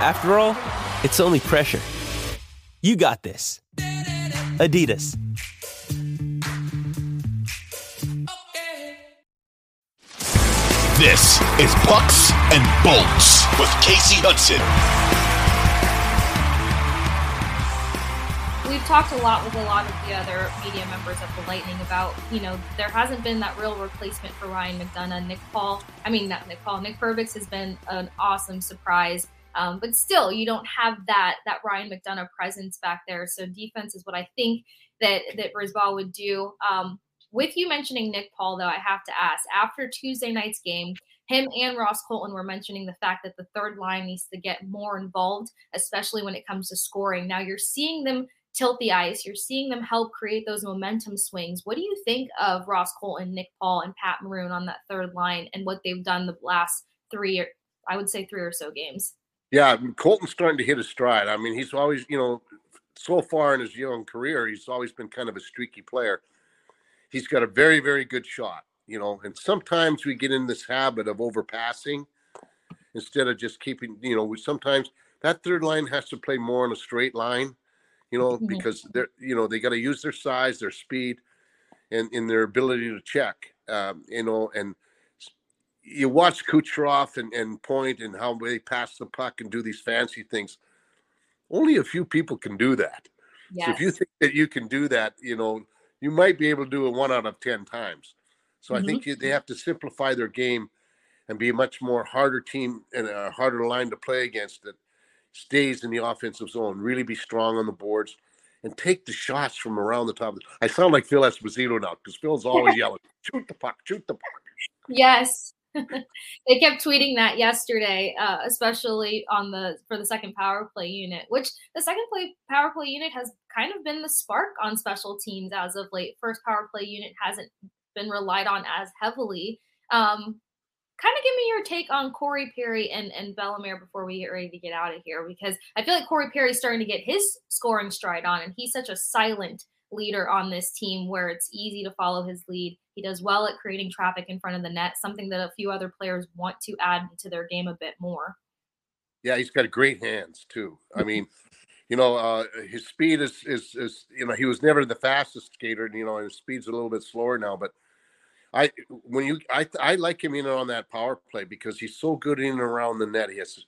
After all, it's only pressure. You got this. Adidas. This is Pucks and Bolts with Kasey Hudson. We've talked a lot with a lot of the other media members of the Lightning about, you know, there hasn't been that real replacement for Ryan McDonagh. Nick Paul, I mean, not Nick Paul, Nick Perbix has been an awesome surprise. Um, but still, you don't have that that Ryan McDonagh presence back there. So defense is what I think that that BriseBois would do. Um, with you mentioning Nick Paul, though, I have to ask after Tuesday night's game, him and Ross Colton were mentioning the fact that the third line needs to get more involved, especially when it comes to scoring. Now you're seeing them tilt the ice, you're seeing them help create those momentum swings. What do you think of Ross Colton, Nick Paul, and Pat Maroon on that third line and what they've done the last three, I would say three or so games? Yeah, Colton's starting to hit his stride. I mean, he's always, you know, so far in his young career, he's always been kind of a streaky player he's got a very, very good shot, you know, and sometimes we get in this habit of overpassing instead of just keeping, you know, sometimes that third line has to play more on a straight line, you know, mm-hmm. because they're, you know, they got to use their size, their speed, and in their ability to check, um, you know, and you watch Kucherov and, and Point and how they pass the puck and do these fancy things. Only a few people can do that. Yes. So if you think that you can do that, you know, you might be able to do it one out of 10 times. So mm-hmm. I think you, they have to simplify their game and be a much more harder team and a harder line to play against that stays in the offensive zone, really be strong on the boards and take the shots from around the top. I sound like Phil Esposito now because Phil's always yelling, shoot the puck, shoot the puck. Yes. they kept tweeting that yesterday, uh, especially on the for the second power play unit, which the second play power play unit has kind of been the spark on special teams as of late. First power play unit hasn't been relied on as heavily. Um, kind of give me your take on Corey Perry and, and Bellemare before we get ready to get out of here, because I feel like Corey Perry is starting to get his scoring stride on, and he's such a silent leader on this team where it's easy to follow his lead. He does well at creating traffic in front of the net, something that a few other players want to add to their game a bit more. Yeah, he's got great hands too. I mean, you know, uh, his speed is, is is you know he was never the fastest skater. and You know, his speed's a little bit slower now, but I when you I I like him in on that power play because he's so good in and around the net. He has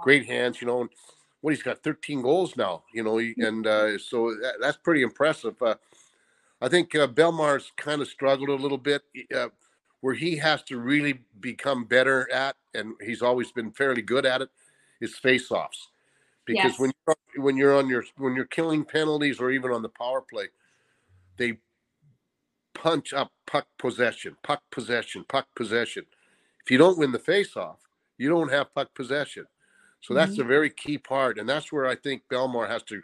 great hands. You know, and what he's got 13 goals now, you know, and uh, so that, that's pretty impressive. Uh, I think uh, Bellemare's kind of struggled a little bit uh, where he has to really become better at, and he's always been fairly good at it, is face-offs. Because yes. when you're, when you're on your when you're killing penalties or even on the power play, they punch up puck possession, puck possession, puck possession. If you don't win the face-off, you don't have puck possession. So that's mm-hmm. a very key part, and that's where I think Bellemare has to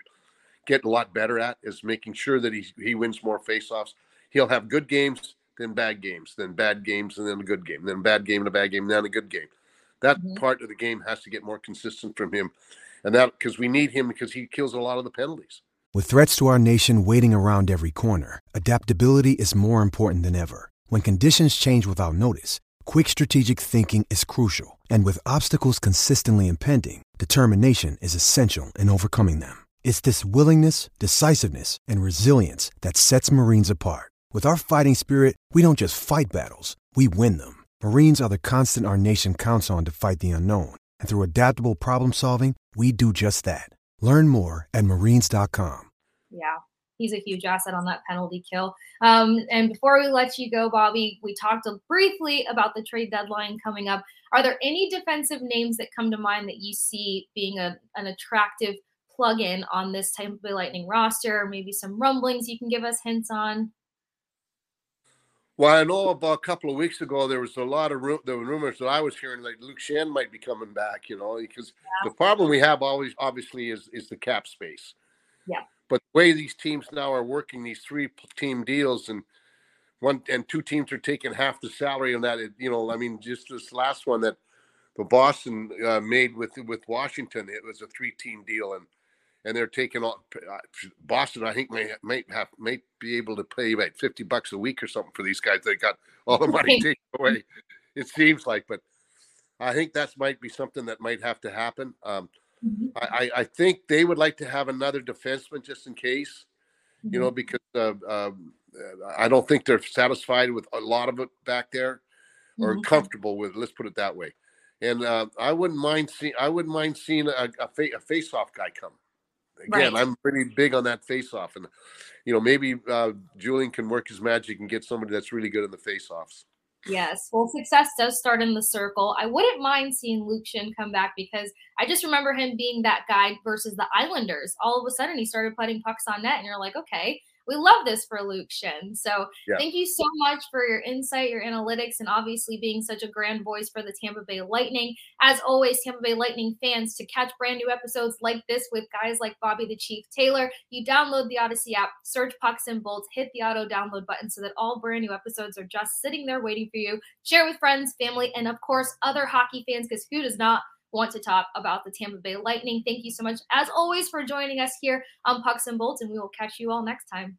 get a lot better at is making sure that he he wins more faceoffs. He'll have good games, then bad games, then bad games, and then a good game, then bad game and a bad game, and then a good game. That mm-hmm. part of the game has to get more consistent from him, and that because we need him because he kills a lot of the penalties. With threats to our nation waiting around every corner, adaptability is more important than ever. When conditions change without notice, quick strategic thinking is crucial. And with obstacles consistently impending, determination is essential in overcoming them. It's this willingness, decisiveness, and resilience that sets Marines apart. With our fighting spirit, we don't just fight battles, we win them. Marines are the constant our nation counts on to fight the unknown. And through adaptable problem solving, we do just that. Learn more at marines.com. Yeah he's a huge asset on that penalty kill. Um, and before we let you go, Bobby, we talked briefly about the trade deadline coming up. Are there any defensive names that come to mind that you see being a, an attractive plug-in on this Tampa Bay Lightning roster? Maybe some rumblings you can give us hints on. Well, I know about a couple of weeks ago there was a lot of ru- the rumors that I was hearing like Luke Schenn might be coming back. You know, because yeah. the problem we have always obviously is is the cap space. Yeah. But the way these teams now are working these three team deals and one and two teams are taking half the salary on that. It, you know, I mean, just this last one that the Boston uh, made with with Washington, it was a three team deal and and they're taking all uh, Boston. I think may might have may be able to pay about fifty bucks a week or something for these guys. They got all the money taken away. It seems like, but I think that might be something that might have to happen. Um, mm-hmm. I, I think they would like to have another defenseman just in case, mm-hmm. you know, mm-hmm. because uh, um, I don't think they're satisfied with a lot of it back there, or mm-hmm. comfortable with. Let's put it that way. And uh, I wouldn't mind seeing. I wouldn't mind seeing a, a, fa- a face-off guy come again, right. I'm pretty big on that face-off, and you know maybe uh, Julien can work his magic and get somebody that's really good in the face-offs. Yes, well, success does start in the circle. I wouldn't mind seeing Luke Schenn come back because I just remember him being that guy versus the Islanders. All of a sudden, he started putting pucks on net, and you're like, okay, we love this for Luke Schenn. So yeah. thank you so much for your insight, your analytics, and obviously being such a grand voice for the Tampa Bay Lightning. As always, Tampa Bay Lightning fans, to catch brand new episodes like this with guys like Bobby the Chief Taylor, you download the Audacy app, search Pucks and Bolts, hit the auto download button so that all brand new episodes are just sitting there waiting for you. Share with friends, family, and of course, other hockey fans, because who does not want to talk about the Tampa Bay Lightning. Thank you so much, as always, for joining us here on Pucks and Bolts, and we will catch you all next time.